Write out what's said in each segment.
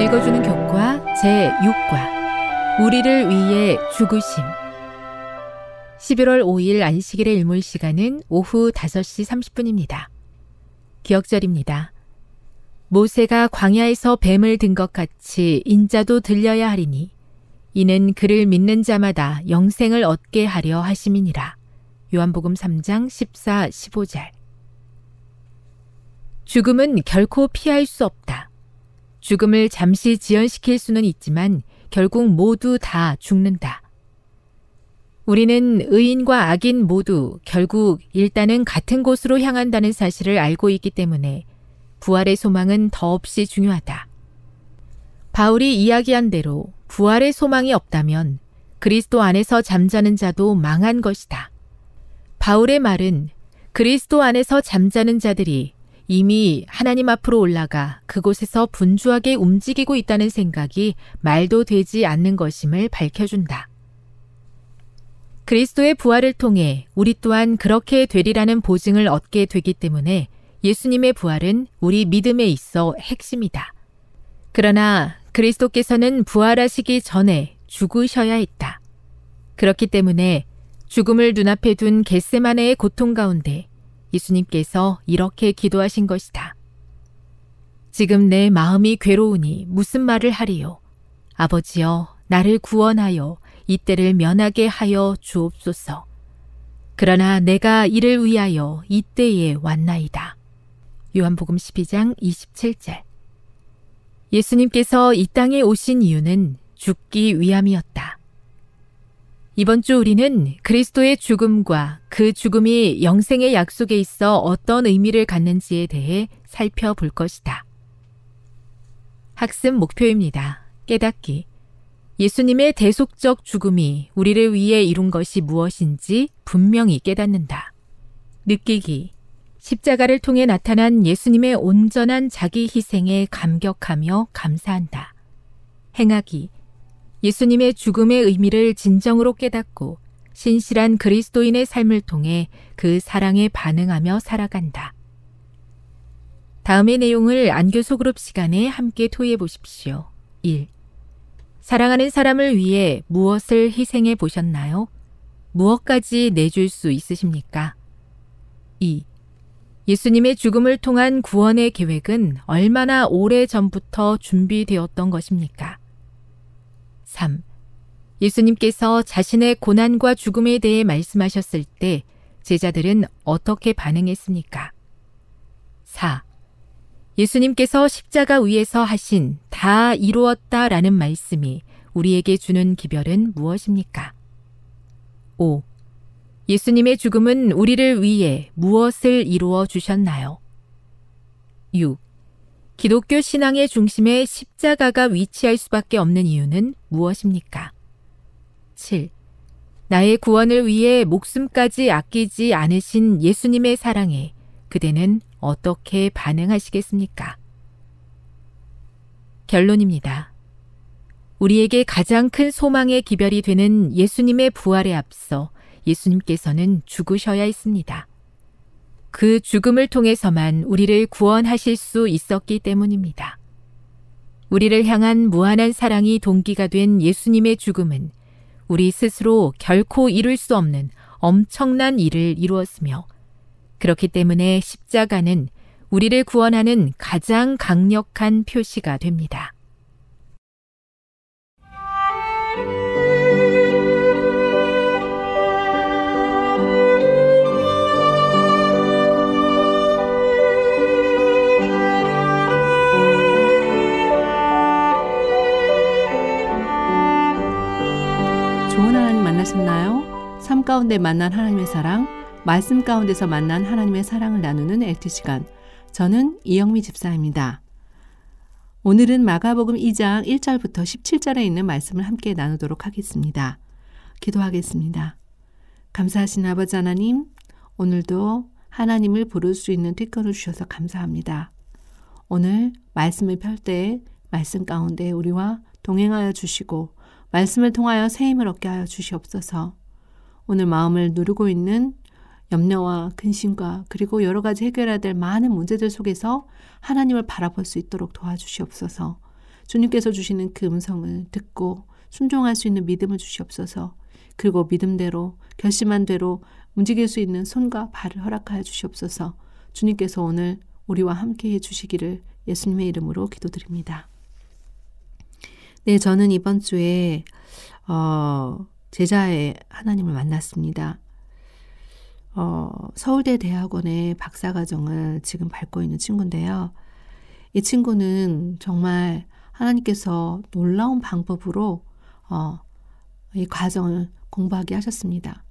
읽어주는 교과 제6과 우리를 위해 죽으심 11월 5일 안식일의 일몰 시간은 오후 5시 30분입니다. 기억절입니다. 모세가 광야에서 뱀을 든 것 같이 인자도 들려야 하리니 이는 그를 믿는 자마다 영생을 얻게 하려 하심이니라. 요한복음 3장 14, 15절 죽음은 결코 피할 수 없다. 죽음을 잠시 지연시킬 수는 있지만 결국 모두 다 죽는다. 우리는 의인과 악인 모두 결국 일단은 같은 곳으로 향한다는 사실을 알고 있기 때문에 부활의 소망은 더없이 중요하다. 바울이 이야기한 대로 부활의 소망이 없다면 그리스도 안에서 잠자는 자도 망한 것이다. 바울의 말은 그리스도 안에서 잠자는 자들이 이미 하나님 앞으로 올라가 그곳에서 분주하게 움직이고 있다는 생각이 말도 되지 않는 것임을 밝혀준다. 그리스도의 부활을 통해 우리 또한 그렇게 되리라는 보증을 얻게 되기 때문에 예수님의 부활은 우리 믿음에 있어 핵심이다. 그러나 그리스도께서는 부활하시기 전에 죽으셔야 했다. 그렇기 때문에 죽음을 눈앞에 둔 겟세마네의 고통 가운데 예수님께서 이렇게 기도하신 것이다. 지금 내 마음이 괴로우니 무슨 말을 하리요? 아버지여, 나를 구원하여 이때를 면하게 하여 주옵소서. 그러나 내가 이를 위하여 이때에 왔나이다. 요한복음 12장 27절. 예수님께서 이 땅에 오신 이유는 죽기 위함이었다. 이번 주 우리는 그리스도의 죽음과 그 죽음이 영생의 약속에 있어 어떤 의미를 갖는지에 대해 살펴볼 것이다. 학습 목표입니다. 깨닫기. 예수님의 대속적 죽음이 우리를 위해 이룬 것이 무엇인지 분명히 깨닫는다. 느끼기. 십자가를 통해 나타난 예수님의 온전한 자기 희생에 감격하며 감사한다. 행하기. 예수님의 죽음의 의미를 진정으로 깨닫고 신실한 그리스도인의 삶을 통해 그 사랑에 반응하며 살아간다. 다음의 내용을 안교소 그룹 시간에 함께 토의해 보십시오. 1. 사랑하는 사람을 위해 무엇을 희생해 보셨나요? 무엇까지 내줄 수 있으십니까? 2. 예수님의 죽음을 통한 구원의 계획은 얼마나 오래 전부터 준비되었던 것입니까? 3. 예수님께서 자신의 고난과 죽음에 대해 말씀하셨을 때 제자들은 어떻게 반응했습니까? 4. 예수님께서 십자가 위에서 하신 다 이루었다 라는 말씀이 우리에게 주는 기별은 무엇입니까? 5. 예수님의 죽음은 우리를 위해 무엇을 이루어 주셨나요? 6. 기독교 신앙의 중심에 십자가가 위치할 수밖에 없는 이유는 무엇입니까? 7. 나의 구원을 위해 목숨까지 아끼지 않으신 예수님의 사랑에 그대는 어떻게 반응하시겠습니까? 결론입니다. 우리에게 가장 큰 소망의 기별이 되는 예수님의 부활에 앞서 예수님께서는 죽으셔야 했습니다. 그 죽음을 통해서만 우리를 구원하실 수 있었기 때문입니다. 우리를 향한 무한한 사랑이 동기가 된 예수님의 죽음은 우리 스스로 결코 이룰 수 없는 엄청난 일을 이루었으며 그렇기 때문에 십자가는 우리를 구원하는 가장 강력한 표시가 됩니다. 만나셨나요? 삶 가운데 만난 하나님의 사랑, 말씀 가운데서 만난 하나님의 사랑을 나누는 엘트 시간. 저는 이영미 집사입니다. 오늘은 마가복음 2장 1절부터 17절에 있는 말씀을 함께 나누도록 하겠습니다. 기도하겠습니다. 감사하신 아버지 하나님, 오늘도 하나님을 부를 수 있는 특권을 주셔서 감사합니다. 오늘 말씀을 펼 때 말씀 가운데 우리와 동행하여 주시고 말씀을 통하여 새 힘을 얻게 하여 주시옵소서. 오늘 마음을 누르고 있는 염려와 근심과 그리고 여러 가지 해결해야 될 많은 문제들 속에서 하나님을 바라볼 수 있도록 도와주시옵소서. 주님께서 주시는 그 음성을 듣고 순종할 수 있는 믿음을 주시옵소서. 그리고 믿음대로 결심한 대로 움직일 수 있는 손과 발을 허락하여 주시옵소서. 주님께서 오늘 우리와 함께 해 주시기를 예수님의 이름으로 기도드립니다. 네, 저는 이번 주에 어, 제자의 하나님을 만났습니다. 어, 서울대 대학원의 박사과정을 지금 밟고 있는 친구인데요. 이 친구는 정말 하나님께서 놀라운 방법으로 어, 이 과정을 공부하게 하셨습니다.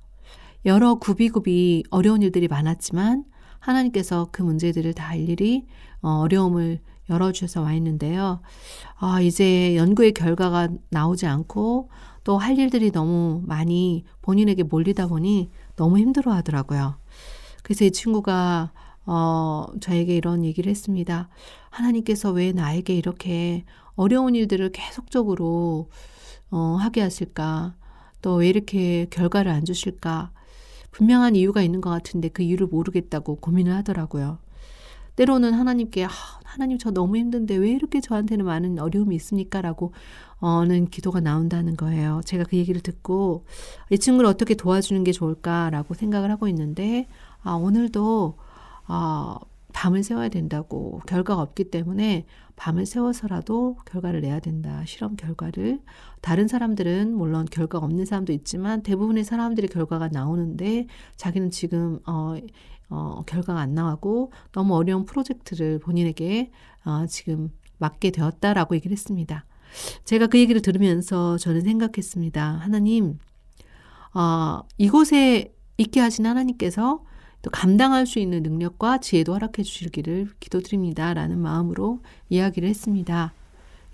여러 구비구비 어려운 일들이 많았지만 하나님께서 그 문제들을 다 일일이 어, 어려움을 열어주셔서 와 있는데요. 아, 이제 연구의 결과가 나오지 않고 또 할 일들이 너무 많이 본인에게 몰리다 보니 너무 힘들어 하더라고요. 그래서 이 친구가 어, 저에게 이런 얘기를 했습니다. 하나님께서 왜 나에게 이렇게 어려운 일들을 계속적으로 어, 하게 하실까? 또 왜 이렇게 결과를 안 주실까? 분명한 이유가 있는 것 같은데 그 이유를 모르겠다고 고민을 하더라고요. 때로는 하나님께 아, 하나님 저 너무 힘든데 왜 이렇게 저한테는 많은 어려움이 있습니까? 라고 어는 기도가 나온다는 거예요. 제가 그 얘기를 듣고 이 친구를 어떻게 도와주는 게 좋을까라고 생각을 하고 있는데 아, 오늘도 아, 밤을 새워야 된다고 결과가 없기 때문에 밤을 새워서라도 결과를 내야 된다. 실험 결과를 다른 사람들은 물론 결과가 없는 사람도 있지만 대부분의 사람들이 결과가 나오는데 자기는 지금 어 어, 결과가 안 나가고 너무 어려운 프로젝트를 본인에게 어, 지금 맡게 되었다라고 얘기를 했습니다. 제가 그 얘기를 들으면서 저는 생각했습니다. 하나님, 어, 이곳에 있게 하신 하나님께서 또 감당할 수 있는 능력과 지혜도 허락해 주시기를 기도드립니다. 라는 마음으로 이야기를 했습니다.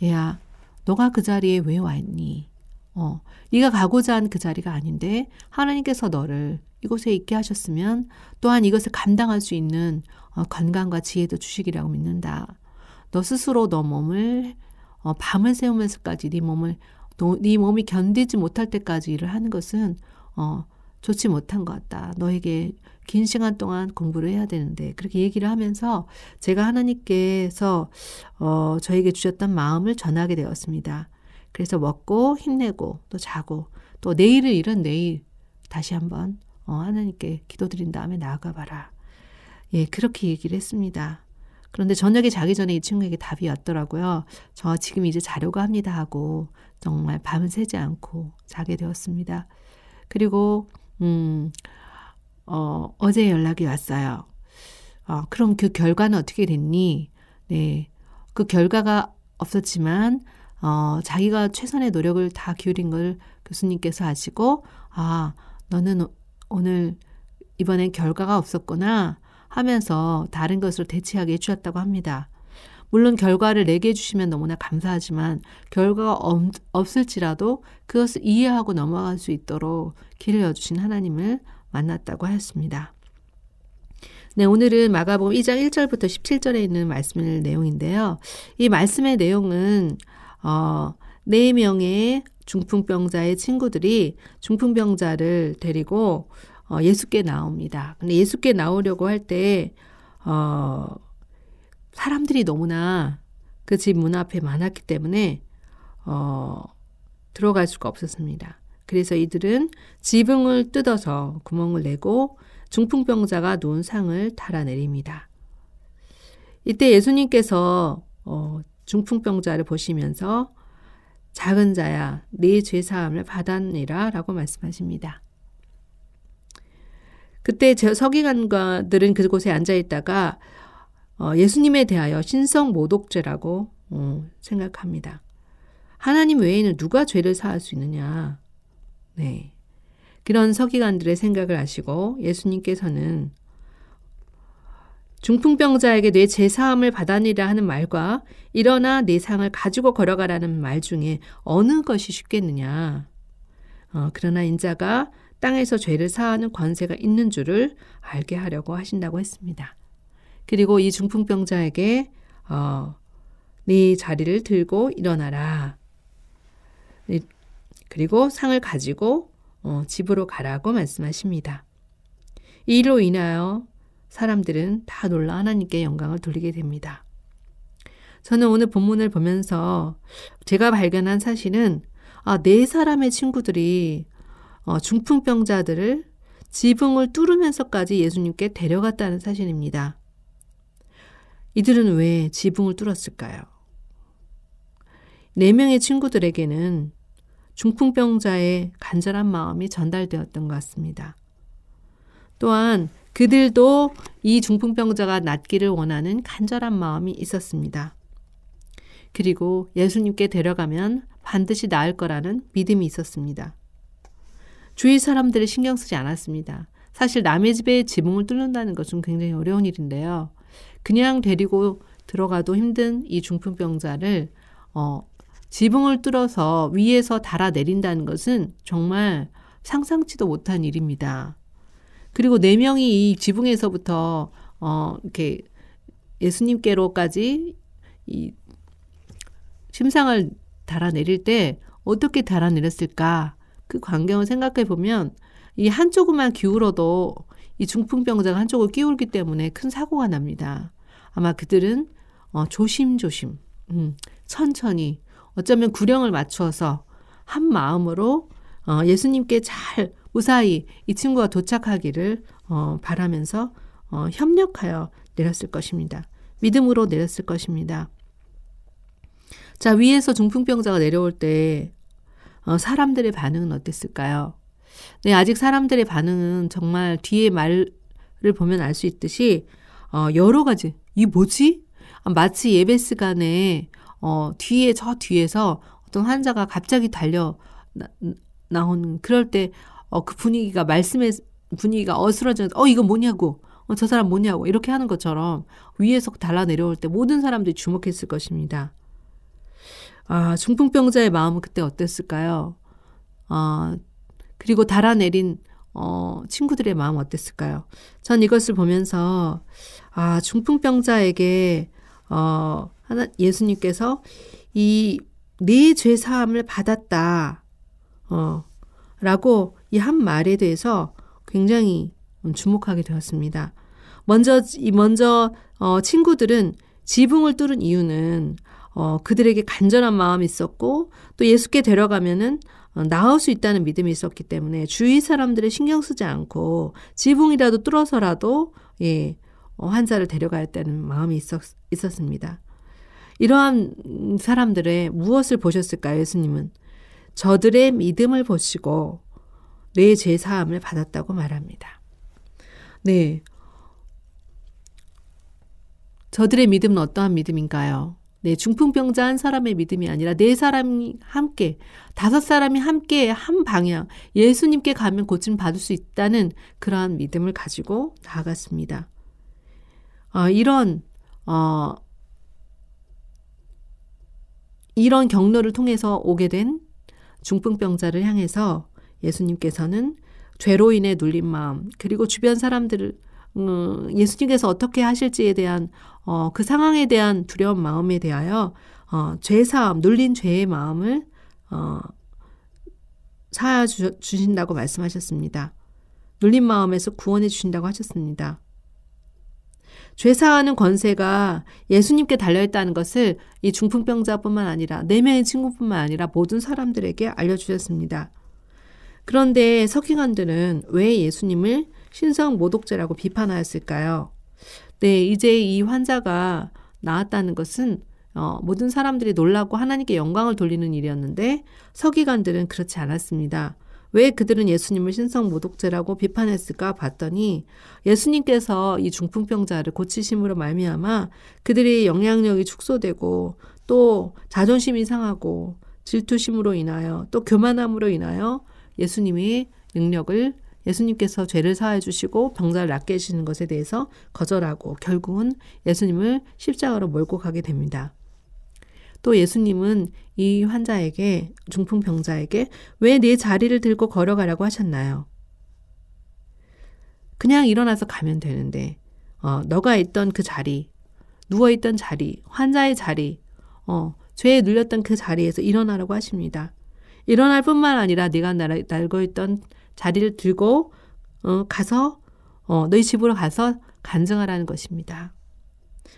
얘야, 너가 그 자리에 왜와 있니? 어, 네가 가고자 한 그 자리가 아닌데 하나님께서 너를 이곳에 있게 하셨으면 또한 이것을 감당할 수 있는 어, 건강과 지혜도 주시기라고 믿는다. 너 스스로 너 몸을 어, 밤을 새우면서까지 네 몸을 너, 네 몸이 견디지 못할 때까지 일을 하는 것은 어, 좋지 못한 것 같다. 너에게 긴 시간 동안 공부를 해야 되는데 그렇게 얘기를 하면서 제가 하나님께서 어, 저에게 주셨던 마음을 전하게 되었습니다. 그래서 먹고 힘내고 또 자고 또 내일을 잃은 내일 다시 한번 어, 하나님께 기도드린 다음에 나아가 봐라. 예, 그렇게 얘기를 했습니다. 그런데 저녁에 자기 전에 이 친구에게 답이 왔더라고요. 저 지금 이제 자려고 합니다 하고 정말 밤을 새지 않고 자게 되었습니다. 그리고 음, 어, 어제 연락이 왔어요. 어, 그럼 그 결과는 어떻게 됐니? 네. 그 결과가 없었지만, 어, 자기가 최선의 노력을 다 기울인 걸 교수님께서 아시고, 아, 너는 오늘 이번엔 결과가 없었구나 하면서 다른 것으로 대체하게 해주셨다고 합니다. 물론 결과를 내게 해주시면 너무나 감사하지만 결과가 없, 없을지라도 그것을 이해하고 넘어갈 수 있도록 길을 여주신 하나님을 만났다고 하였습니다. 네, 오늘은 마가복음 2장 1절부터 17절에 있는 말씀의 내용인데요. 이 말씀의 내용은 어, 네 명의 중풍병자의 친구들이 중풍병자를 데리고 어, 예수께 나옵니다. 근데 예수께 나오려고 할 때, 어, 사람들이 너무나 그 집 문 앞에 많았기 때문에, 어, 들어갈 수가 없었습니다. 그래서 이들은 지붕을 뜯어서 구멍을 내고 중풍병자가 누운 상을 달아내립니다. 이때 예수님께서 어, 중풍병자를 보시면서 작은 자야 네 죄 사함을 받았니라 라고 말씀하십니다. 그때 서기관과들은 그곳에 앉아 있다가 어, 예수님에 대하여 신성 모독죄라고 어, 생각합니다. 하나님 외에는 누가 죄를 사할 수 있느냐? 네. 그런 서기관들의 생각을 아시고 예수님께서는 중풍병자에게 내 제사함을 받아니라 하는 말과 일어나 내 상을 가지고 걸어가라는 말 중에 어느 것이 쉽겠느냐. 어, 그러나 인자가 땅에서 죄를 사하는 권세가 있는 줄을 알게 하려고 하신다고 했습니다. 그리고 이 중풍병자에게 어, 네 자리를 들고 일어나라. 그리고 상을 가지고 어, 집으로 가라고 말씀하십니다. 이 일로 인하여 사람들은 다 놀라 하나님께 영광을 돌리게 됩니다. 저는 오늘 본문을 보면서 제가 발견한 사실은 아, 네 사람의 친구들이 어, 중풍병자들을 지붕을 뚫으면서까지 예수님께 데려갔다는 사실입니다. 이들은 왜 지붕을 뚫었을까요? 네 명의 친구들에게는 중풍병자의 간절한 마음이 전달되었던 것 같습니다. 또한 그들도 이 중풍병자가 낫기를 원하는 간절한 마음이 있었습니다. 그리고 예수님께 데려가면 반드시 나을 거라는 믿음이 있었습니다. 주위 사람들을 신경 쓰지 않았습니다. 사실 남의 집에 지붕을 뚫는다는 것은 굉장히 어려운 일인데요. 그냥 데리고 들어가도 힘든 이 중풍병자를 어, 지붕을 뚫어서 위에서 달아 내린다는 것은 정말 상상치도 못한 일입니다. 그리고 네 명이 이 지붕에서부터 어 이렇게 예수님께로까지 이 심상을 달아내릴 때 어떻게 달아내렸을까? 그 광경을 생각해 보면 이 한쪽만 기울어도 이 중풍병자가 한쪽을 끼울기 때문에 큰 사고가 납니다. 아마 그들은 어, 조심조심, 음, 천천히 어쩌면 구령을 맞추어서 한 마음으로 어, 예수님께 잘 무사히 이 친구가 도착하기를 어, 바라면서 어, 협력하여 내렸을 것입니다. 믿음으로 내렸을 것입니다. 자, 위에서 중풍병자가 내려올 때 어, 사람들의 반응은 어땠을까요? 네, 아직 사람들의 반응은 정말 뒤에 말을 보면 알 수 있듯이 어, 여러 가지. 이 뭐지? 아, 마치 예배 시간에 어, 뒤에 저 뒤에서 어떤 환자가 갑자기 달려 나, 나온 그럴 때 어, 그 분위기가 말씀의 분위기가 어스러져 어 이거 뭐냐고 어, 저 사람 뭐냐고 이렇게 하는 것처럼 위에서 달라 내려올 때 모든 사람들이 주목했을 것입니다. 아 중풍병자의 마음은 그때 어땠을까요? 아 그리고 달아내린 어, 친구들의 마음 어땠을까요? 전 이것을 보면서 아 중풍병자에게 어, 하나 예수님께서 이 네 죄 사함을 받았다. 어, 라고 이 한 말에 대해서 굉장히 주목하게 되었습니다. 먼저 이 먼저 어, 친구들은 지붕을 뚫은 이유는 어, 그들에게 간절한 마음이 있었고 또 예수께 데려가면은 어, 나을 수 있다는 믿음이 있었기 때문에 주위 사람들을 신경 쓰지 않고 지붕이라도 뚫어서라도 예, 어, 환자를 데려가야 했다는 마음이 있었, 있었습니다. 이러한 사람들의 무엇을 보셨을까요, 예수님은? 저들의 믿음을 보시고 내 죄 사함을 받았다고 말합니다. 네. 저들의 믿음은 어떠한 믿음인가요? 네, 중풍병자 한 사람의 믿음이 아니라 네 사람이 함께, 다섯 사람이 함께 한 방향, 예수님께 가면 고침 받을 수 있다는 그러한 믿음을 가지고 나아갔습니다. 어, 이런, 어, 이런 경로를 통해서 오게 된 중풍병자를 향해서 예수님께서는 죄로 인해 눌린 마음, 그리고 주변 사람들을 음, 예수님께서 어떻게 하실지에 대한 어, 그 상황에 대한 두려운 마음에 대하여 어, 죄사함, 눌린 죄의 마음을 어, 사하 주신다고 말씀하셨습니다. 눌린 마음에서 구원해 주신다고 하셨습니다. 죄사하는 권세가 예수님께 달려있다는 것을 이 중풍병자뿐만 아니라 네 명의 친구뿐만 아니라 모든 사람들에게 알려주셨습니다. 그런데 석기관들은 왜 예수님을 신성 모독죄라고 비판하였을까요? 네, 이제 이 환자가 나았다는 것은 어, 모든 사람들이 놀라고 하나님께 영광을 돌리는 일이었는데 서기관들은 그렇지 않았습니다. 왜 그들은 예수님을 신성 모독죄라고 비판했을까 봤더니 예수님께서 이 중풍병자를 고치심으로 말미암아 그들의 영향력이 축소되고 또 자존심이 상하고 질투심으로 인하여 또 교만함으로 인하여 예수님의 능력을 예수님께서 죄를 사해 주시고 병자를 낫게 해주시는 것에 대해서 거절하고 결국은 예수님을 십자가로 몰고 가게 됩니다. 또 예수님은 이 환자에게 중풍 병자에게 왜 내 자리를 들고 걸어가라고 하셨나요? 그냥 일어나서 가면 되는데 어, 너가 있던 그 자리, 누워 있던 자리, 환자의 자리, 어, 죄에 눌렸던 그 자리에서 일어나라고 하십니다. 일어날 뿐만 아니라 네가 날고 있던 자리를 들고 어, 가서 어, 너희 집으로 가서 간증하라는 것입니다.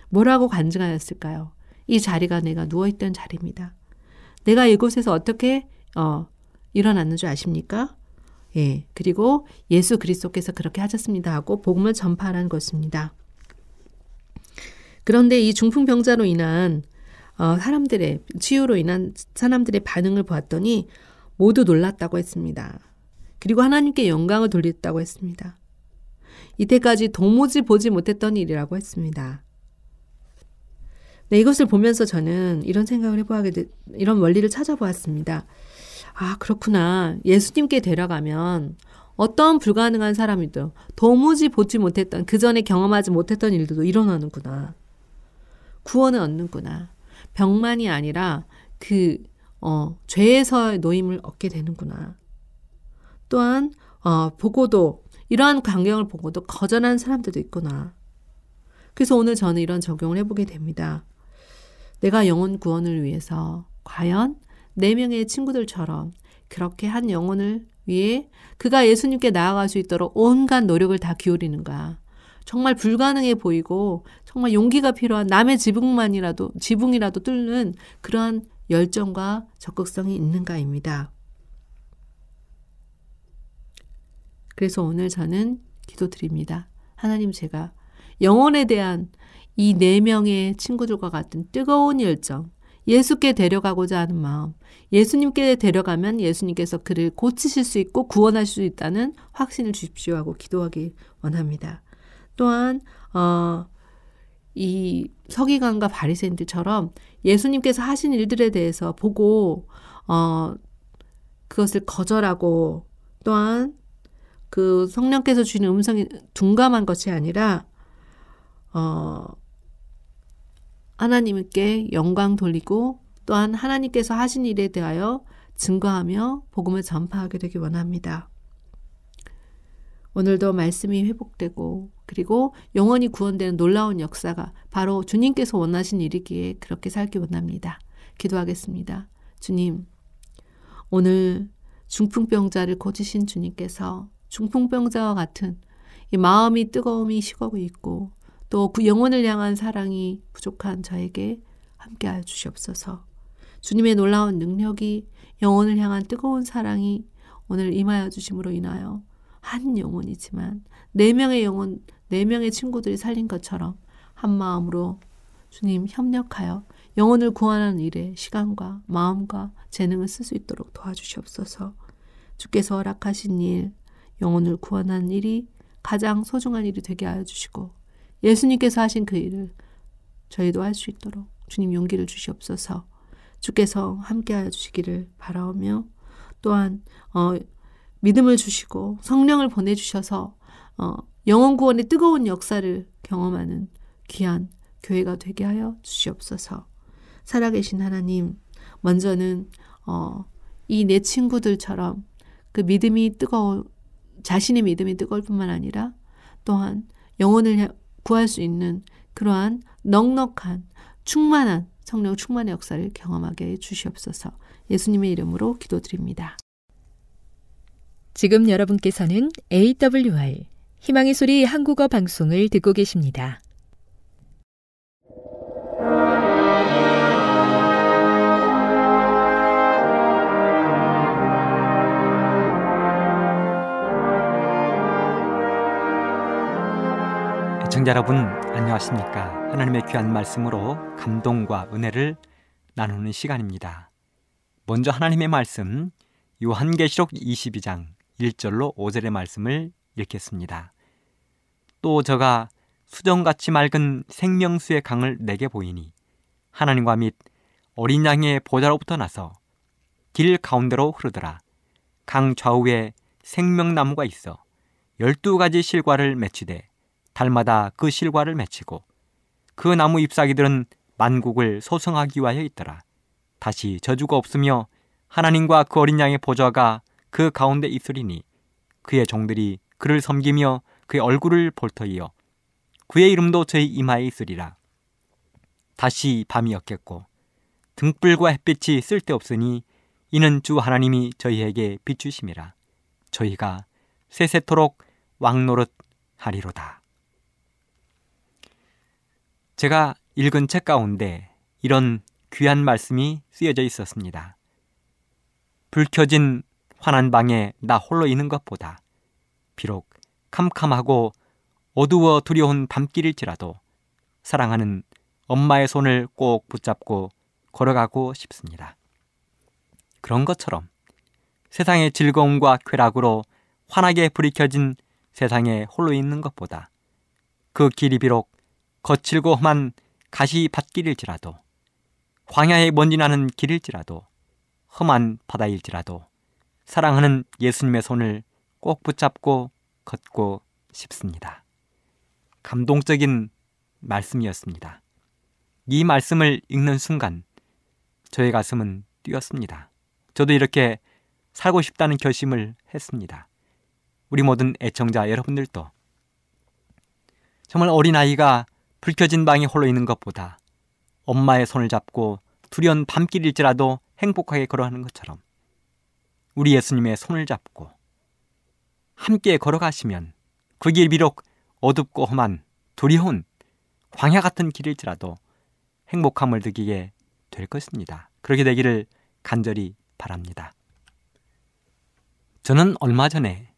뭐라고 간증하였을까요? 이 자리가 내가 누워있던 자리입니다. 내가 이곳에서 어떻게 어, 일어났는 줄 아십니까? 예, 그리고 예수 그리스도께서 그렇게 하셨습니다 하고 복음을 전파하는 것입니다. 그런데 이 중풍병자로 인한 어, 사람들의 치유로 인한 사람들의 반응을 보았더니 모두 놀랐다고 했습니다. 그리고 하나님께 영광을 돌렸다고 했습니다. 이때까지 도무지 보지 못했던 일이라고 했습니다. 네, 이것을 보면서 저는 이런 생각을 해보게 되, 이런 원리를 찾아보았습니다. 아, 그렇구나. 예수님께 데려가면 어떤 불가능한 사람이도 도무지 보지 못했던, 그 전에 경험하지 못했던 일들도 일어나는구나. 구원을 얻는구나. 병만이 아니라 그, 어, 죄에서의 노임을 얻게 되는구나. 또한 어, 보고도 이러한 광경을 보고도 거절하는 사람들도 있구나. 그래서 오늘 저는 이런 적용을 해보게 됩니다. 내가 영혼 구원을 위해서 과연 네 명의 친구들처럼 그렇게 한 영혼을 위해 그가 예수님께 나아갈 수 있도록 온갖 노력을 다 기울이는가. 정말 불가능해 보이고 정말 용기가 필요한 남의 지붕만이라도 지붕이라도 뚫는 그러한 열정과 적극성이 있는가입니다. 그래서 오늘 저는 기도드립니다. 하나님 제가 영혼에 대한 이 네 명의 친구들과 같은 뜨거운 열정, 예수께 데려가고자 하는 마음, 예수님께 데려가면 예수님께서 그를 고치실 수 있고 구원하실 수 있다는 확신을 주십시오 하고 기도하기 원합니다. 또한 어, 이 서기관과 바리새인들처럼 예수님께서 하신 일들에 대해서 보고 어, 그것을 거절하고 또한 그 성령께서 주는 음성이 둔감한 것이 아니라 어 하나님께 영광 돌리고 또한 하나님께서 하신 일에 대하여 증거하며 복음을 전파하게 되기 원합니다. 오늘도 말씀이 회복되고 그리고 영원히 구원되는 놀라운 역사가 바로 주님께서 원하신 일이기에 그렇게 살기 원합니다. 기도하겠습니다. 주님, 오늘 중풍병자를 고치신 주님께서 중풍병자와 같은 이 마음이 뜨거움이 식어고 있고 또 그 영혼을 향한 사랑이 부족한 저에게 함께하여 주시옵소서. 주님의 놀라운 능력이 영혼을 향한 뜨거운 사랑이 오늘 임하여 주심으로 인하여 한 영혼이지만 네 명의 영혼 네 명의 친구들이 살린 것처럼 한 마음으로 주님 협력하여 영혼을 구하는 일에 시간과 마음과 재능을 쓸 수 있도록 도와주시옵소서. 주께서 허락하신 일, 영혼을 구원하는 일이 가장 소중한 일이 되게 하여 주시고 예수님께서 하신 그 일을 저희도 할 수 있도록 주님 용기를 주시옵소서. 주께서 함께하여 주시기를 바라오며 또한 어, 믿음을 주시고 성령을 보내주셔서 어, 영혼 구원의 뜨거운 역사를 경험하는 귀한 교회가 되게 하여 주시옵소서. 살아계신 하나님, 먼저는 어, 이 내 친구들처럼 그 믿음이 뜨거워 자신의 믿음이 뜨거울 뿐만 아니라 또한 영혼을 구할 수 있는 그러한 넉넉한 충만한 성령 충만의 역사를 경험하게 해 주시옵소서. 예수님의 이름으로 기도드립니다. 지금 여러분께서는 AWR 희망의 소리 한국어 방송을 듣고 계십니다. 애청자 여러분 안녕하십니까? 하나님의 귀한 말씀으로 감동과 은혜를 나누는 시간입니다. 먼저 하나님의 말씀 요한계시록 22장 1절로 5절의 말씀을 읽겠습니다 또 저가 수정같이 맑은 생명수의 강을 내게 보이니 하나님과 및 어린 양의 보좌로부터 나서 길 가운데로 흐르더라 강 좌우에 생명나무가 있어 열두 가지 실과를 맺히되 달마다 그 실과를 맺히고 그 나무 잎사귀들은 만국을 소성하기 위하여 있더라. 다시 저주가 없으며 하나님과 그 어린 양의 보좌가 그 가운데 있으리니 그의 종들이 그를 섬기며 그의 얼굴을 볼터이어 그의 이름도 저희 이마에 있으리라. 다시 밤이었겠고 등불과 햇빛이 쓸데없으니 이는 주 하나님이 저희에게 비추심이라. 저희가 세세토록 왕노릇 하리로다. 제가 읽은 책 가운데 이런 귀한 말씀이 쓰여져 있었습니다. 불 켜진 환한 방에 나 홀로 있는 것보다 비록 캄캄하고 어두워 두려운 밤길일지라도 사랑하는 엄마의 손을 꼭 붙잡고 걸어가고 싶습니다. 그런 것처럼 세상의 즐거움과 쾌락으로 환하게 불이 켜진 세상에 홀로 있는 것보다 그 길이 비록 거칠고 험한 가시 밭길일지라도 광야에 먼지 나는 길일지라도 험한 바다일지라도 사랑하는 예수님의 손을 꼭 붙잡고 걷고 싶습니다. 감동적인 말씀이었습니다. 이 말씀을 읽는 순간 저의 가슴은 뛰었습니다. 저도 이렇게 살고 싶다는 결심을 했습니다. 우리 모든 애청자 여러분들도 정말 어린아이가 불 켜진 방에 홀로 있는 것보다 엄마의 손을 잡고 두려운 밤길일지라도 행복하게 걸어가는 것처럼 우리 예수님의 손을 잡고 함께 걸어가시면 그 길 비록 어둡고 험한 두려운 광야 같은 길일지라도 행복함을 느끼게 될 것입니다. 그렇게 되기를 간절히 바랍니다. 저는 얼마 전에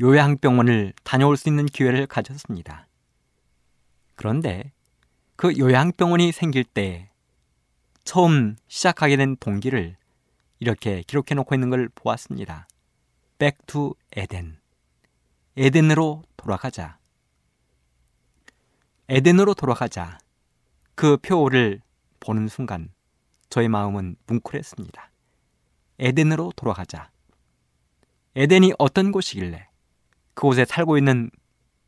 요양병원을 다녀올 수 있는 기회를 가졌습니다. 그런데 그 요양병원이 생길 때 처음 시작하게 된 동기를 이렇게 기록해 놓고 있는 걸 보았습니다. Back to Eden. 에덴으로 돌아가자. 에덴으로 돌아가자. 그 표를 보는 순간 저의 마음은 뭉클했습니다. 에덴으로 돌아가자. 에덴이 어떤 곳이길래 그곳에 살고 있는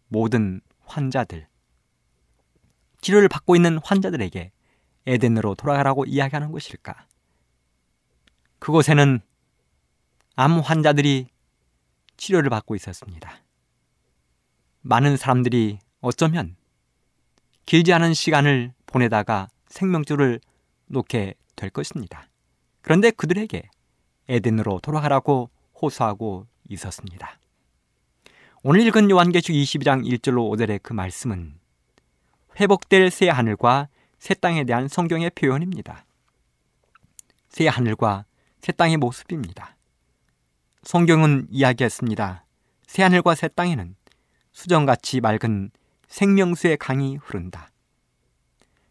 모든 환자들, 치료를 받고 있는 환자들에게 에덴으로 돌아가라고 이야기하는 것일까? 그곳에는 암 환자들이 치료를 받고 있었습니다. 많은 사람들이 어쩌면 길지 않은 시간을 보내다가 생명줄을 놓게 될 것입니다. 그런데 그들에게 에덴으로 돌아가라고 호소하고 있었습니다. 오늘 읽은 요한계시록 22장 1절로 5절의 그 말씀은 회복될 새 하늘과 새 땅에 대한 성경의 표현입니다. 새 하늘과 새 땅의 모습입니다. 성경은 이야기했습니다. 새 하늘과 새 땅에는 수정같이 맑은 생명수의 강이 흐른다.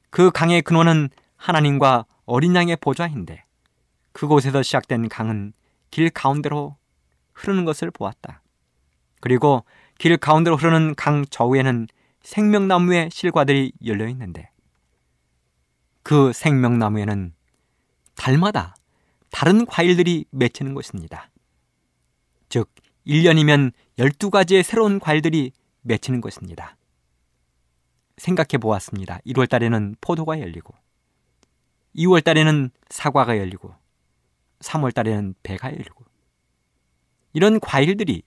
그 강의 근원은 하나님과 어린 양의 보좌인데 그곳에서 시작된 강은 길 가운데로 흐르는 것을 보았다. 그리고 길 가운데로 흐르는 강 저우에는 생명나무의 실과들이 열려 있는데 그 생명나무에는 달마다 다른 과일들이 맺히는 것입니다. 즉, 1년이면 12가지의 새로운 과일들이 맺히는 것입니다. 생각해 보았습니다. 1월 달에는 포도가 열리고, 2월 달에는 사과가 열리고, 3월 달에는 배가 열리고, 이런 과일들이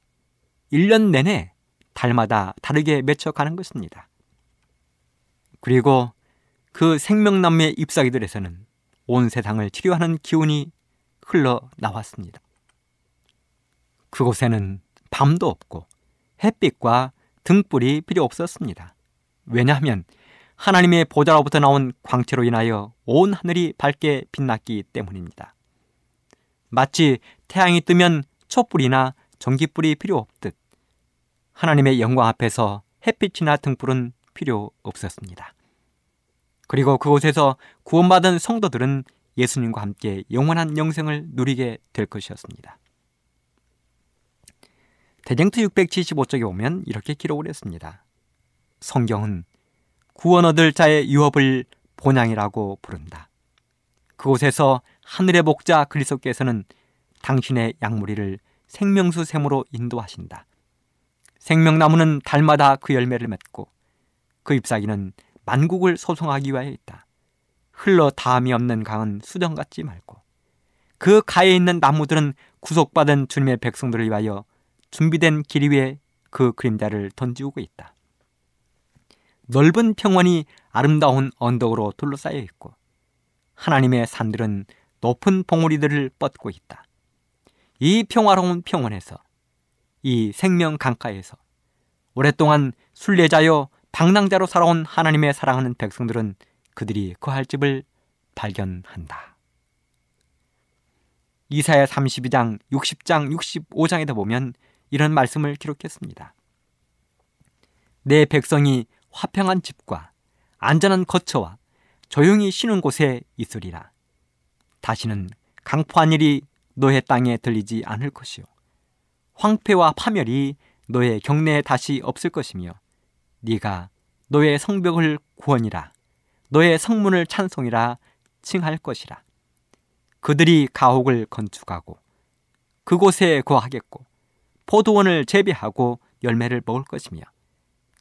1년 내내 달마다 다르게 맺혀가는 것입니다. 그리고 그 생명나무의 잎사귀들에서는 온 세상을 치료하는 기운이 흘러나왔습니다. 그곳에는 밤도 없고 햇빛과 등불이 필요 없었습니다. 왜냐하면 하나님의 보좌로부터 나온 광채로 인하여 온 하늘이 밝게 빛났기 때문입니다. 마치 태양이 뜨면 촛불이나 전기불이 필요 없듯 하나님의 영광 앞에서 햇빛이나 등불은 필요 없었습니다. 그리고 그곳에서 구원받은 성도들은 예수님과 함께 영원한 영생을 누리게 될 것이었습니다. 대쟁투 675쪽에 보면 이렇게 기록을 했습니다. 성경은 구원 얻을 자의 유업을 본향이라고 부른다. 그곳에서 하늘의 목자 그리스도께서는 당신의 약물이를 생명수 샘으로 인도하신다. 생명나무는 달마다 그 열매를 맺고 그 잎사귀는 만국을 소송하기 위하여 있다. 흘러 다함이 없는 강은 수정 같지 말고 그 가에 있는 나무들은 구속받은 주님의 백성들을 위하여 준비된 길 위에 그 그림자를 던지고 있다. 넓은 평원이 아름다운 언덕으로 둘러싸여 있고 하나님의 산들은 높은 봉우리들을 뻗고 있다. 이 평화로운 평원에서 이 생명 강가에서 오랫동안 순례자여 방랑자로 살아온 하나님의 사랑하는 백성들은 그들이 거할 집을 발견한다. 이사야 32장, 60장, 65장에도 보면 이런 말씀을 기록했습니다. 내 백성이 화평한 집과 안전한 거처와 조용히 쉬는 곳에 있으리라. 다시는 강포한 일이 너의 땅에 들리지 않을 것이요. 황폐와 파멸이 너의 경내에 다시 없을 것이며 네가 너의 성벽을 구원이라 너의 성문을 찬송이라 칭할 것이라 그들이 가옥을 건축하고 그곳에 거하겠고 포도원을 재배하고 열매를 먹을 것이며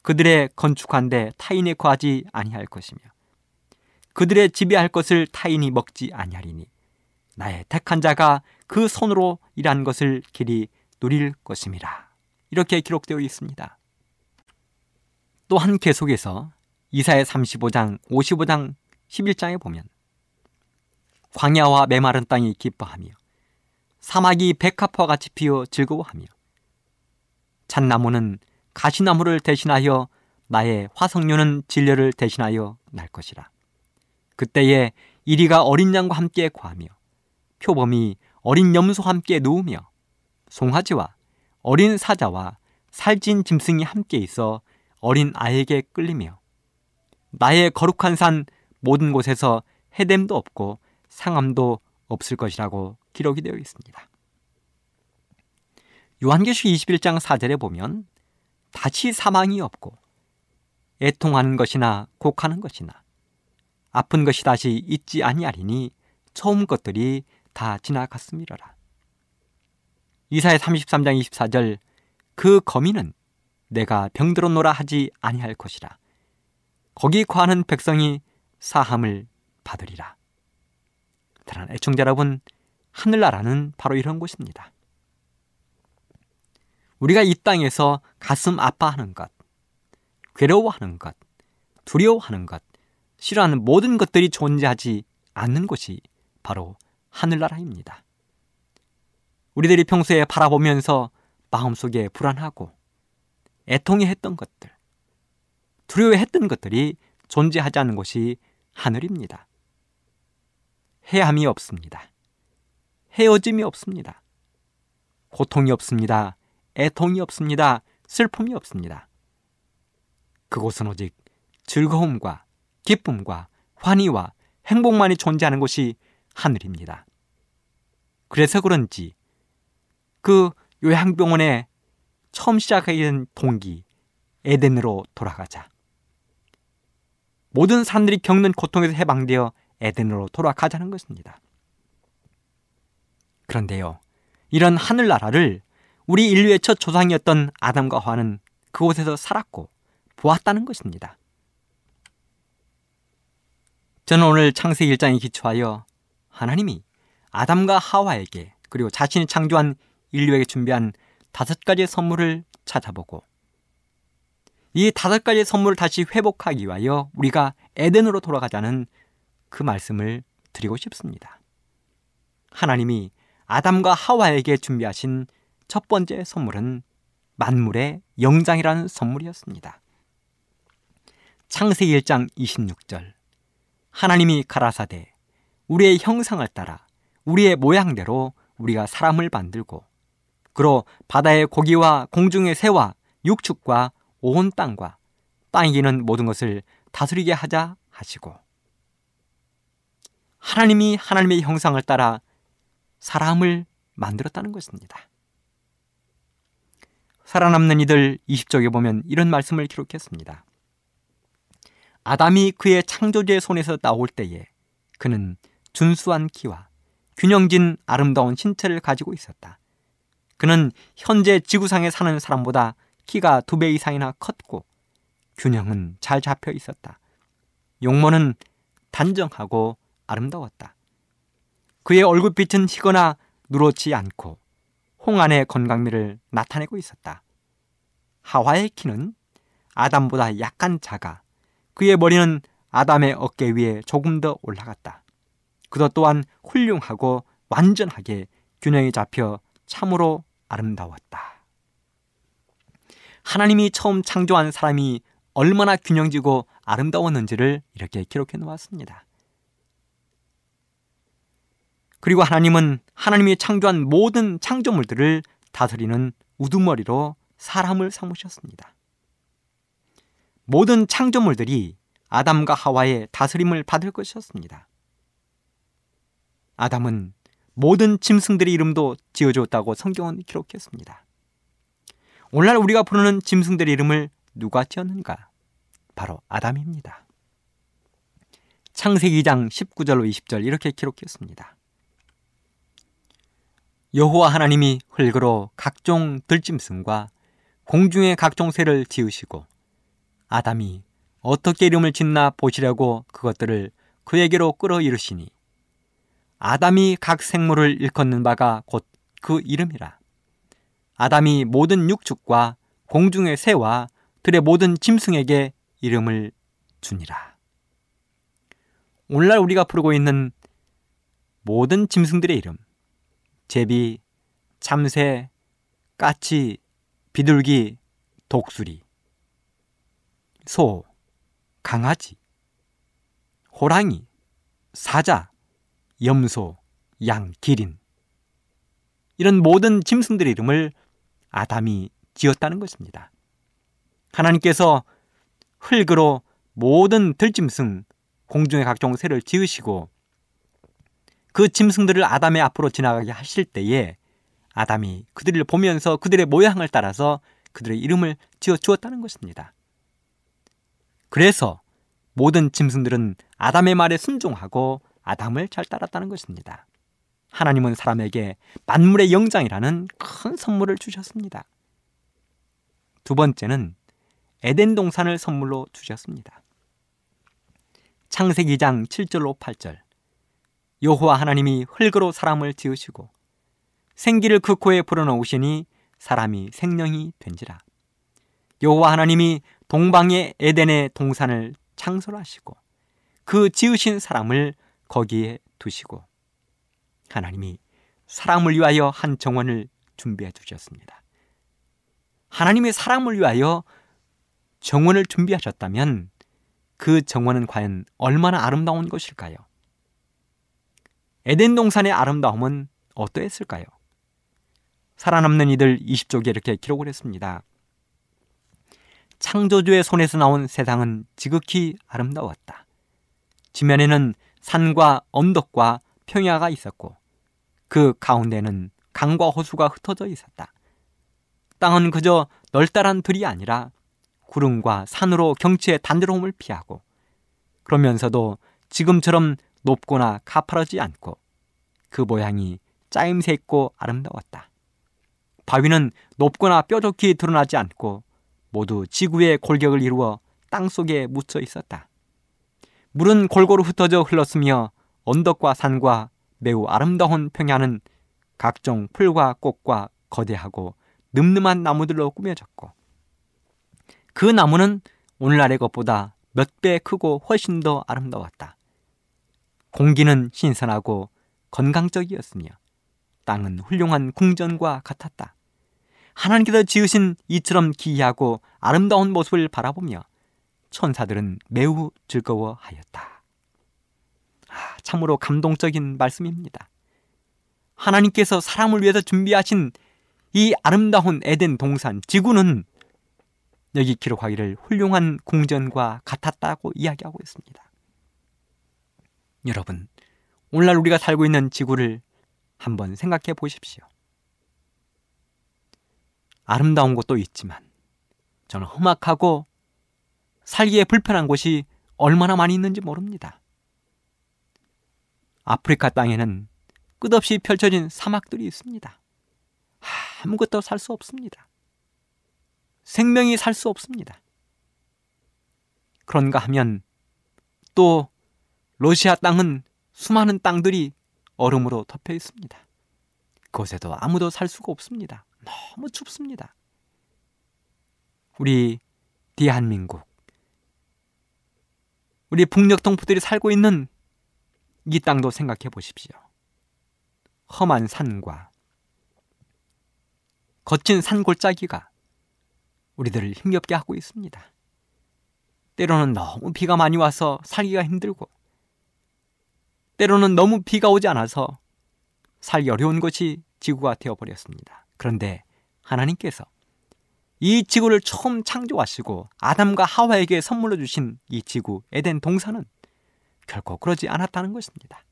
그들의 건축한데 타인이 거하지 아니할 것이며 그들의 지배할 것을 타인이 먹지 아니하리니 나의 택한 자가 그 손으로 일한 것을 길이 누릴 것임이라 이렇게 기록되어 있습니다. 또한 계속해서 이사의 35장, 55장, 11장에 보면 광야와 메마른 땅이 기뻐하며 사막이 백합화 같이 피어 즐거워하며 잣나무는 가시나무를 대신하여 나의 화석류는 진려를 대신하여 날 것이라. 그때에 이리가 어린 양과 함께 과하며 표범이 어린 염소와 함께 누우며 송아지와 어린 사자와 살찐 짐승이 함께 있어 어린 아이에게 끌리며 나의 거룩한 산 모든 곳에서 해됨도 없고 상함도 없을 것이라고 기록이 되어 있습니다. 요한계시 21장 4절에 보면 다시 사망이 없고 애통하는 것이나 곡하는 것이나 아픈 것이 다시 있지 아니하리니 처음 것들이 다 지나갔음이로라. 이사의 33장 24절 그 거미는 내가 병들었노라 하지 아니할 것이라. 거기 거하는 백성이 사함을 받으리라. 사랑 애청자 여러분, 하늘나라는 바로 이런 곳입니다. 우리가 이 땅에서 가슴 아파하는 것, 괴로워하는 것, 두려워하는 것, 싫어하는 모든 것들이 존재하지 않는 곳이 바로 하늘나라입니다. 우리들이 평소에 바라보면서 마음속에 불안하고 애통해 했던 것들, 두려워했던 것들이 존재하지 않는 곳이 하늘입니다. 해함이 없습니다. 헤어짐이 없습니다. 고통이 없습니다. 애통이 없습니다. 슬픔이 없습니다. 그곳은 오직 즐거움과 기쁨과 환희와 행복만이 존재하는 곳이 하늘입니다. 그래서 그런지 그 요양병원에 처음 시작하게 된 동기 에덴으로 돌아가자. 모든 사람들이 겪는 고통에서 해방되어 에덴으로 돌아가자는 것입니다. 그런데요, 이런 하늘나라를 우리 인류의 첫 조상이었던 아담과 화는 그곳에서 살았고 보았다는 것입니다. 저는 오늘 창세기 1장에 기초하여 하나님이 아담과 하와에게 그리고 자신이 창조한 인류에게 준비한 다섯 가지의 선물을 찾아보고 이 다섯 가지의 선물을 다시 회복하기 위하여 우리가 에덴으로 돌아가자는 그 말씀을 드리고 싶습니다. 하나님이 아담과 하와에게 준비하신 첫 번째 선물은 만물의 영장이라는 선물이었습니다. 창세기 1장 26절 하나님이 가라사대 우리의 형상을 따라 우리의 모양대로 우리가 사람을 만들고 그로 바다의 고기와 공중의 새와 육축과 온 땅과 땅에 기는 모든 것을 다스리게 하자 하시고 하나님이 하나님의 형상을 따라 사람을 만들었다는 것입니다. 살아남는 이들 20쪽에 보면 이런 말씀을 기록했습니다. 아담이 그의 창조주의 손에서 나올 때에 그는 준수한 키와 균형진 아름다운 신체를 가지고 있었다. 그는 현재 지구상에 사는 사람보다 키가 두 배 이상이나 컸고 균형은 잘 잡혀 있었다. 용모는 단정하고 아름다웠다. 그의 얼굴빛은 희거나 누렇지 않고 홍안의 건강미를 나타내고 있었다. 하와의 키는 아담보다 약간 작아 그의 머리는 아담의 어깨 위에 조금 더 올라갔다. 그것 또한 훌륭하고 완전하게 균형이 잡혀 참으로 아름다웠다. 하나님이 처음 창조한 사람이 얼마나 균형지고 아름다웠는지를 이렇게 기록해 놓았습니다. 그리고 하나님은 하나님이 창조한 모든 창조물들을 다스리는 우두머리로 사람을 삼으셨습니다. 모든 창조물들이 아담과 하와의 다스림을 받을 것이었습니다. 아담은 모든 짐승들의 이름도 지어줬다고 성경은 기록했습니다. 오늘날 우리가 부르는 짐승들의 이름을 누가 지었는가? 바로 아담입니다. 창세기 2장 19절로 20절 이렇게 기록했습니다. 여호와 하나님이 흙으로 각종 들짐승과 공중의 각종 새를 지으시고 아담이 어떻게 이름을 짓나 보시려고 그것들을 그에게로 끌어이르시니 아담이 각 생물을 일컫는 바가 곧 그 이름이라 아담이 모든 육축과 공중의 새와 들의 모든 짐승에게 이름을 주니라. 오늘날 우리가 부르고 있는 모든 짐승들의 이름, 제비, 참새, 까치, 비둘기, 독수리, 소, 강아지, 호랑이, 사자, 염소, 양, 기린. 이런 모든 짐승들의 이름을 아담이 지었다는 것입니다. 하나님께서 흙으로 모든 들짐승, 공중의 각종 새를 지으시고 그 짐승들을 아담의 앞으로 지나가게 하실 때에 아담이 그들을 보면서 그들의 모양을 따라서 그들의 이름을 지어 주었다는 것입니다. 그래서 모든 짐승들은 아담의 말에 순종하고 아담을 잘 따랐다는 것입니다. 하나님은 사람에게 만물의 영장이라는 큰 선물을 주셨습니다. 두 번째는 에덴 동산을 선물로 주셨습니다. 창세기 2장 7절로 8절 여호와 하나님이 흙으로 사람을 지으시고 생기를 그 코에 불어넣으시니 사람이 생명이 된지라. 여호와 하나님이 동방의 에덴의 동산을 창설하시고 그 지으신 사람을 거기에 두시고 하나님이 사람을 위하여 한 정원을 준비해 주셨습니다. 하나님이 사람을 위하여 정원을 준비하셨다면 그 정원은 과연 얼마나 아름다운 것일까요? 에덴 동산의 아름다움은 어떠했을까요? 살아남는 이들 20쪽에 이렇게 기록을 했습니다. 창조주의 손에서 나온 세상은 지극히 아름다웠다. 지면에는 산과 언덕과 평야가 있었고 그 가운데는 강과 호수가 흩어져 있었다. 땅은 그저 널따란 들이 아니라 구름과 산으로 경치의 단조로움을 피하고 그러면서도 지금처럼 높거나 가파르지 않고 그 모양이 짜임새 있고 아름다웠다. 바위는 높거나 뾰족히 드러나지 않고 모두 지구의 골격을 이루어 땅 속에 묻혀 있었다. 물은 골고루 흩어져 흘렀으며 언덕과 산과 매우 아름다운 평야는 각종 풀과 꽃과 거대하고 늠름한 나무들로 꾸며졌고 그 나무는 오늘날의 것보다 몇 배 크고 훨씬 더 아름다웠다. 공기는 신선하고 건강적이었으며 땅은 훌륭한 궁전과 같았다. 하나님께서 지으신 이처럼 기이하고 아름다운 모습을 바라보며 천사들은 매우 즐거워하였다. 아, 참으로 감동적인 말씀입니다. 하나님께서 사람을 위해서 준비하신 이 아름다운 에덴 동산 지구는 여기 기록하기를 훌륭한 궁전과 같았다고 이야기하고 있습니다. 여러분, 오늘날 우리가 살고 있는 지구를 한번 생각해 보십시오. 아름다운 곳도 있지만 저는 험악하고 살기에 불편한 곳이 얼마나 많이 있는지 모릅니다. 아프리카 땅에는 끝없이 펼쳐진 사막들이 있습니다. 아무것도 살 수 없습니다. 생명이 살 수 없습니다. 그런가 하면 또 러시아 땅은 수많은 땅들이 얼음으로 덮여 있습니다. 그곳에도 아무도 살 수가 없습니다. 너무 춥습니다. 우리 대한민국, 우리 북녘 동포들이 살고 있는 이 땅도 생각해 보십시오. 험한 산과 거친 산 골짜기가 우리들을 힘겹게 하고 있습니다. 때로는 너무 비가 많이 와서 살기가 힘들고, 때로는 너무 비가 오지 않아서 살기 어려운 것이 지구가 되어버렸습니다. 그런데 하나님께서 이 지구를 처음 창조하시고 아담과 하와에게 선물로 주신 이 지구 에덴 동산은 결코 그러지 않았다는 것입니다.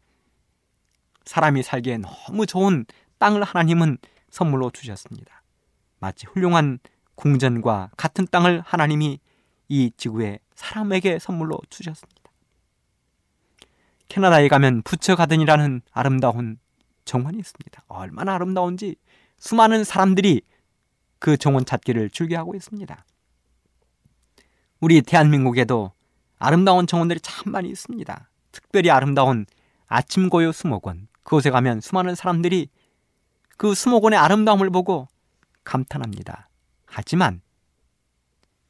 사람이 살기에 너무 좋은 땅을 하나님은 선물로 주셨습니다. 마치 훌륭한 궁전과 같은 땅을 하나님이 이 지구에 사람에게 선물로 주셨습니다. 캐나다에 가면 부처 가든이라는 아름다운 정원이 있습니다. 얼마나 아름다운지 수많은 사람들이 그 정원 찾기를 즐겨하고 있습니다. 우리 대한민국에도 아름다운 정원들이 참 많이 있습니다. 특별히 아름다운 아침고요 수목원. 그곳에 가면 수많은 사람들이 그 수목원의 아름다움을 보고 감탄합니다. 하지만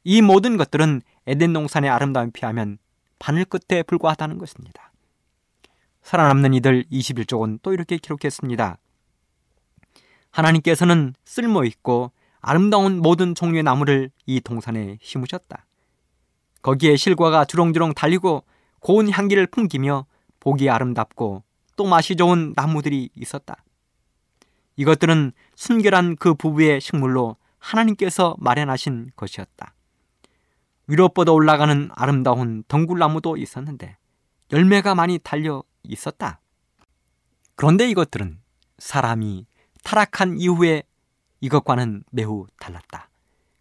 이 모든 것들은 에덴 동산의 아름다움에 비하면 바늘 끝에 불과하다는 것입니다. 살아남는 이들 21쪽은 또 이렇게 기록했습니다. 하나님께서는 쓸모 있고 아름다운 모든 종류의 나무를 이 동산에 심으셨다. 거기에 실과가 주렁주렁 달리고 고운 향기를 풍기며 보기 아름답고 또 맛이 좋은 나무들이 있었다. 이것들은 순결한 그 부부의 식물로 하나님께서 마련하신 것이었다. 위로 뻗어 올라가는 아름다운 덩굴나무도 있었는데 열매가 많이 달려 있었다. 그런데 이것들은 사람이 타락한 이후에 이것과는 매우 달랐다.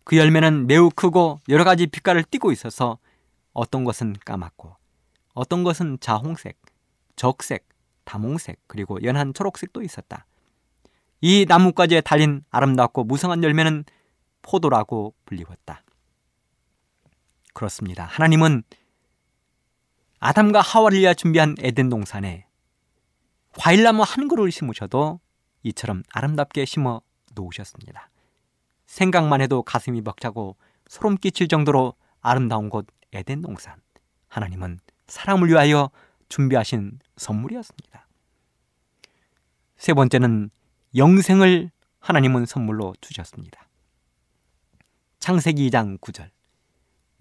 그 열매는 매우 크고 여러 가지 빛깔을 띠고 있어서 어떤 것은 까맣고 어떤 것은 자홍색, 적색, 다몽색 그리고 연한 초록색도 있었다. 이 나뭇가지에 달린 아름답고 무성한 열매는 포도라고 불리웠다. 그렇습니다. 하나님은 아담과 하와를 위하 준비한 에덴 동산에 과일나무 한 그루를 심으셔도 이처럼 아름답게 심어 놓으셨습니다. 생각만 해도 가슴이 벅차고 소름 끼칠 정도로 아름다운 곳 에덴 동산. 하나님은 사람을 위하여 준비하신 선물이었습니다. 세 번째는 영생을 하나님은 선물로 주셨습니다. 창세기 2장 9절.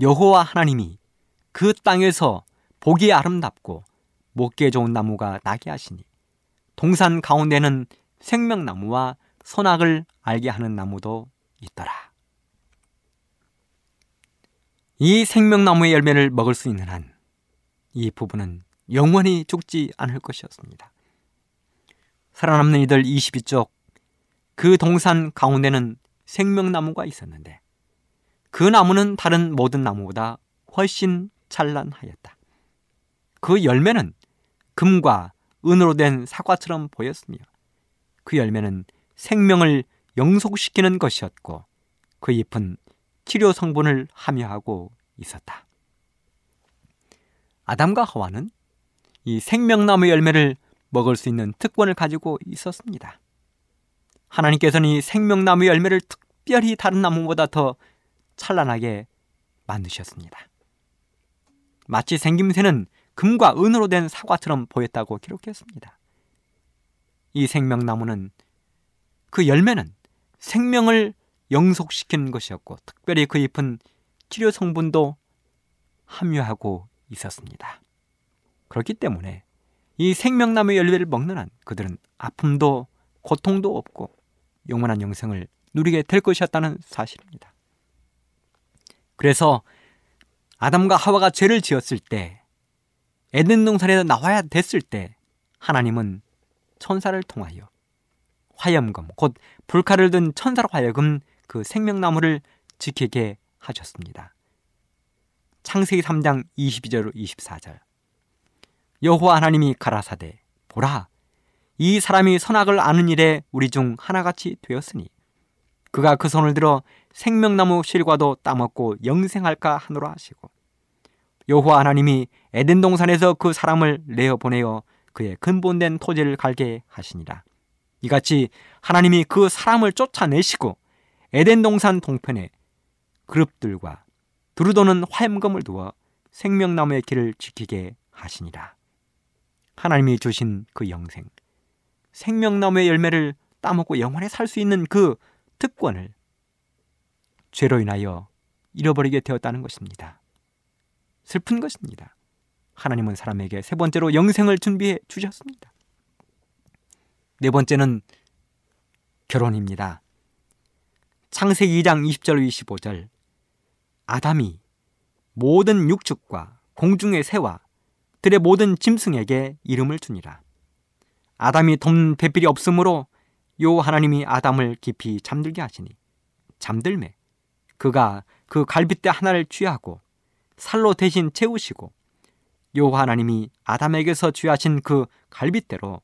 여호와 하나님이 그 땅에서 보기 아름답고 먹기에 좋은 나무가 나게 하시니 동산 가운데는 생명나무와 선악을 알게 하는 나무도 있더라. 이 생명나무의 열매를 먹을 수 있는 한 이 부부는 영원히 죽지 않을 것이었습니다. 살아남는 이들 22쪽 그 동산 가운데는 생명나무가 있었는데 그 나무는 다른 모든 나무보다 훨씬 찬란하였다. 그 열매는 금과 은으로 된 사과처럼 보였으며 그 열매는 생명을 영속시키는 것이었고 그 잎은 치료 성분을 함유하고 있었다. 아담과 하와는 이 생명나무 열매를 먹을 수 있는 특권을 가지고 있었습니다. 하나님께서는 이 생명나무 열매를 특별히 다른 나무보다 더 찬란하게 만드셨습니다. 마치 생김새는 금과 은으로 된 사과처럼 보였다고 기록했습니다. 이 생명나무는 그 열매는 생명을 영속시키는 것이었고 특별히 그 잎은 치료 성분도 함유하고 있었습니다. 그렇기 때문에 이 생명나무 열매를 먹는 한 그들은 아픔도 고통도 없고 영원한 영생을 누리게 될 것이었다는 사실입니다. 그래서 아담과 하와가 죄를 지었을 때 에덴 동산에서 나와야 됐을 때 하나님은 천사를 통하여 화염금 곧 불칼을 든 천사로 하여금 그 생명나무를 지키게 하셨습니다. 창세기 3장 22절 24절 여호와 하나님이 가라사대 보라 이 사람이 선악을 아는 일에 우리 중 하나같이 되었으니 그가 그 손을 들어 생명나무 실과도 따먹고 영생할까 하노라 하시고 여호와 하나님이 에덴 동산에서 그 사람을 내어 보내어 그의 근본된 토지를 갈게 하시니라 이같이 하나님이 그 사람을 쫓아내시고 에덴 동산 동편에 그룹들과 두루도는 화염검을 두어 생명나무의 길을 지키게 하시니라. 하나님이 주신 그 영생, 생명나무의 열매를 따먹고 영원히 살 수 있는 그 특권을 죄로 인하여 잃어버리게 되었다는 것입니다. 슬픈 것입니다. 하나님은 사람에게 세 번째로 영생을 준비해 주셨습니다. 네 번째는 결혼입니다. 창세기 2장 20절 25절 아담이 모든 육축과 공중의 새와 들의 모든 짐승에게 이름을 주니라. 아담이 돕는 배필이 없으므로 요 하나님이 아담을 깊이 잠들게 하시니 잠들매 그가 그 갈빗대 하나를 취하고 살로 대신 채우시고 요 하나님이 아담에게서 취하신 그 갈빗대로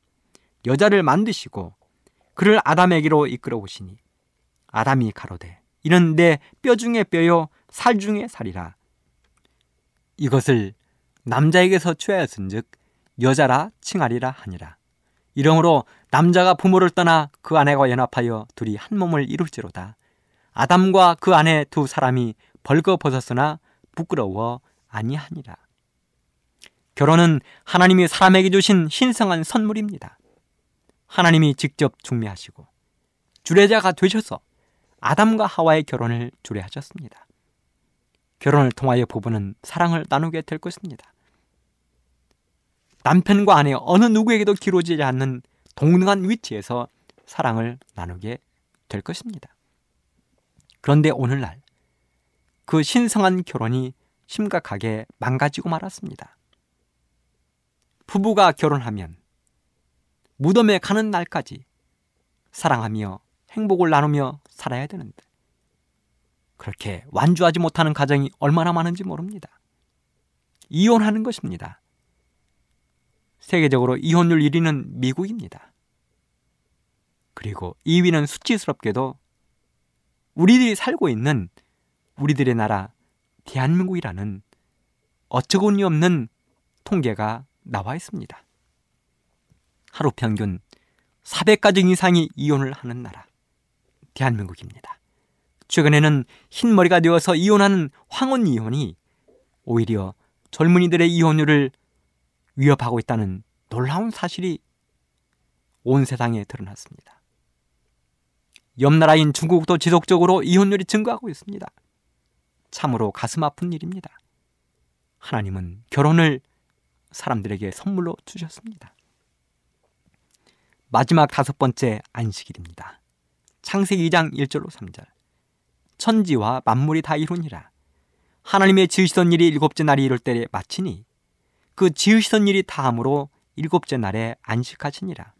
여자를 만드시고 그를 아담에게로 이끌어 오시니 아담이 가로되 이는 내 뼈 중에 뼈요 살 중에 살이라. 이것을 남자에게서 취하였은즉 여자라 칭하리라 하니라. 이러므로 남자가 부모를 떠나 그 아내와 연합하여 둘이 한 몸을 이룰지로다. 아담과 그 아내 두 사람이 벌거벗었으나 부끄러워 아니하니라. 결혼은 하나님이 사람에게 주신 신성한 선물입니다. 하나님이 직접 중매하시고 주례자가 되셔서 아담과 하와의 결혼을 주례하셨습니다. 결혼을 통하여 부부는 사랑을 나누게 될 것입니다. 남편과 아내 어느 누구에게도 기로지지 않는 동등한 위치에서 사랑을 나누게 될 것입니다. 그런데 오늘날 그 신성한 결혼이 심각하게 망가지고 말았습니다. 부부가 결혼하면 무덤에 가는 날까지 사랑하며 행복을 나누며 살아야 되는데 그렇게 완주하지 못하는 가정이 얼마나 많은지 모릅니다. 이혼하는 것입니다. 세계적으로 이혼율 1위는 미국입니다. 그리고 2위는 수치스럽게도 우리들이 살고 있는 우리들의 나라 대한민국이라는 어처구니 없는 통계가 나와 있습니다. 하루 평균 400가정 이상이 이혼을 하는 나라 대한민국입니다. 최근에는 흰머리가 되어서 이혼하는 황혼 이혼이 오히려 젊은이들의 이혼율을 위협하고 있다는 놀라운 사실이 온 세상에 드러났습니다. 옆 나라인 중국도 지속적으로 이혼율이 증가하고 있습니다. 참으로 가슴 아픈 일입니다. 하나님은 결혼을 사람들에게 선물로 주셨습니다. 마지막 다섯 번째 안식일입니다. 창세기 2장 1절로 3절. 천지와 만물이 다 이루니라. 하나님의 지으시던 일이 일곱째 날이 이럴 때에 마치니 그 지으시던 일이 다함으로 일곱째 날에 안식하시니라.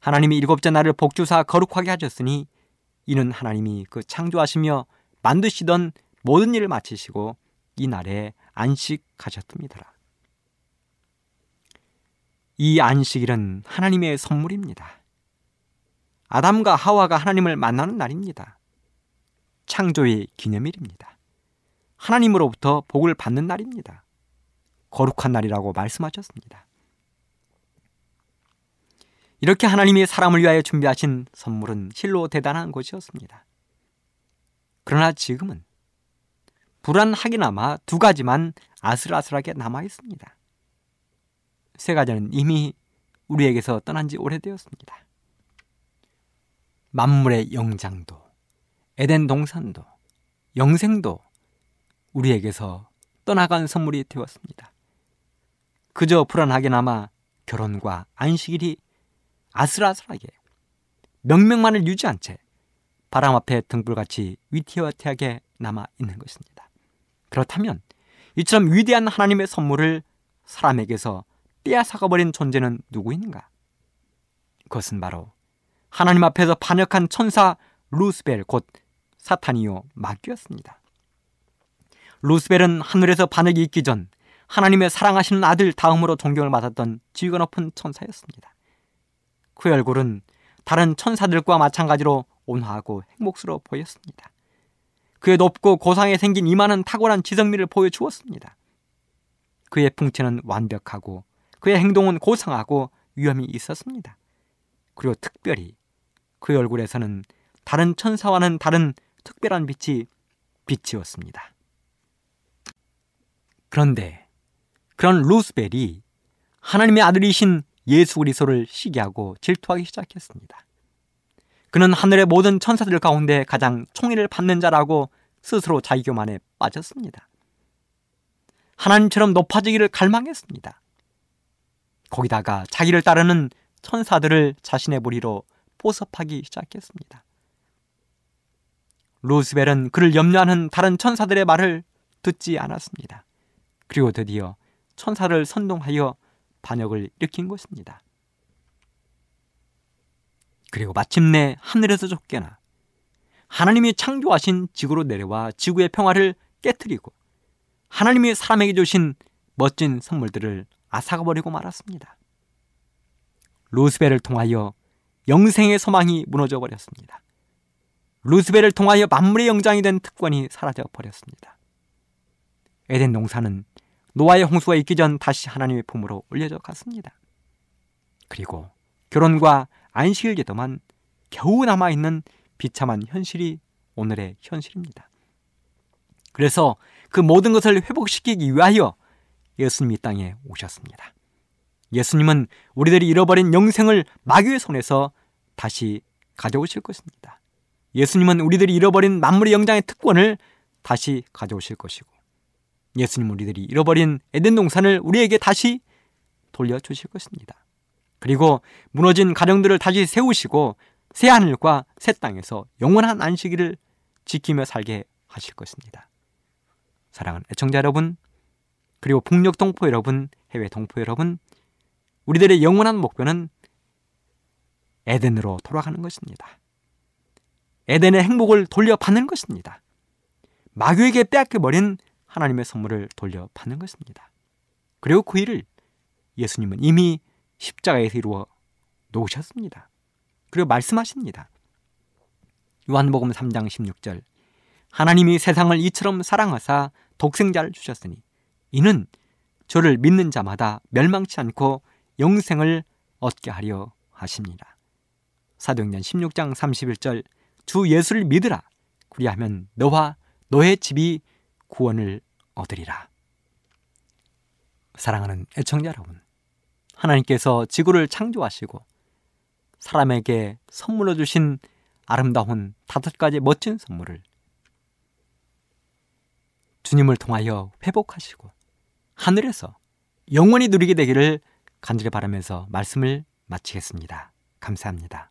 하나님이 일곱째 날을 복주사 거룩하게 하셨으니 이는 하나님이 그 창조하시며 만드시던 모든 일을 마치시고 이 날에 안식하셨습니다. 이 안식일은 하나님의 선물입니다. 아담과 하와가 하나님을 만나는 날입니다. 창조의 기념일입니다. 하나님으로부터 복을 받는 날입니다. 거룩한 날이라고 말씀하셨습니다. 이렇게 하나님이 사람을 위하여 준비하신 선물은 실로 대단한 것이었습니다. 그러나 지금은 불안하기나마 두 가지만 아슬아슬하게 남아 있습니다. 세 가지는 이미 우리에게서 떠난 지 오래되었습니다. 만물의 영장도, 에덴 동산도, 영생도 우리에게서 떠나간 선물이 되었습니다. 그저 불안하게나마 결혼과 안식일이 아슬아슬하게 명명만을 유지한 채 바람 앞에 등불같이 위태와태하게 남아 있는 것입니다. 그렇다면 이처럼 위대한 하나님의 선물을 사람에게서 빼앗아가버린 존재는 누구인가? 그것은 바로 하나님 앞에서 반역한 천사 루스벨 곧 사탄이요 마귀였습니다. 루스벨은 하늘에서 반역이 있기 전 하나님의 사랑하시는 아들 다음으로 존경을 받았던 지위가 높은 천사였습니다. 그의 얼굴은 다른 천사들과 마찬가지로 온화하고 행복스러워 보였습니다. 그의 높고 고상에 생긴 이마는 탁월한 지성미를 보여주었습니다. 그의 풍채는 완벽하고 그의 행동은 고상하고 위험이 있었습니다. 그리고 특별히 그의 얼굴에서는 다른 천사와는 다른 특별한 빛이 비치었습니다. 그런데 그런 루스벨이 하나님의 아들이신 예수 그리스도를 시기하고 질투하기 시작했습니다. 그는 하늘의 모든 천사들 가운데 가장 총애를 받는 자라고 스스로 자기 교만에 빠졌습니다. 하나님처럼 높아지기를 갈망했습니다. 거기다가 자기를 따르는 천사들을 자신의 무리로 포섭하기 시작했습니다. 루스벨은 그를 염려하는 다른 천사들의 말을 듣지 않았습니다. 그리고 드디어 천사를 선동하여 반역을 일으킨 것입니다. 그리고 마침내 하늘에서 쫓겨나 하나님이 창조하신 지구로 내려와 지구의 평화를 깨뜨리고 하나님이 사람에게 주신 멋진 선물들을 앗아가버리고 말았습니다. 루스벨을 통하여 영생의 소망이 무너져 버렸습니다. 루스벨을 통하여 만물의 영장이 된 특권이 사라져 버렸습니다. 에덴 농사는 노아의 홍수가 있기 전 다시 하나님의 품으로 올려져 갔습니다. 그리고 결혼과 안식일 제도만 겨우 남아있는 비참한 현실이 오늘의 현실입니다. 그래서 그 모든 것을 회복시키기 위하여 예수님이 땅에 오셨습니다. 예수님은 우리들이 잃어버린 영생을 마귀의 손에서 다시 가져오실 것입니다. 예수님은 우리들이 잃어버린 만물의 영장의 특권을 다시 가져오실 것이고 예수님 우리들이 잃어버린 에덴 동산을 우리에게 다시 돌려주실 것입니다. 그리고 무너진 가정들을 다시 세우시고 새 하늘과 새 땅에서 영원한 안식일을 지키며 살게 하실 것입니다. 사랑하는 애청자 여러분, 그리고 북녘 동포 여러분, 해외 동포 여러분, 우리들의 영원한 목표는 에덴으로 돌아가는 것입니다. 에덴의 행복을 돌려받는 것입니다. 마귀에게 빼앗겨버린 하나님의 선물을 돌려받는 것입니다. 그리고 그 일을 예수님은 이미 십자가에서 이루어 놓으셨습니다. 그리고 말씀하십니다. 요한복음 3장 16절 하나님이 세상을 이처럼 사랑하사 독생자를 주셨으니 이는 저를 믿는 자마다 멸망치 않고 영생을 얻게 하려 하십니다. 사도행전 16장 31절 주 예수를 믿으라 그리하면 너와 너의 집이 구원을 얻으리라. 사랑하는 애청자 여러분, 하나님께서 지구를 창조하시고 사람에게 선물로 주신 아름다운 다섯 가지 멋진 선물을 주님을 통하여 회복하시고 하늘에서 영원히 누리게 되기를 간절히 바라면서 말씀을 마치겠습니다. 감사합니다.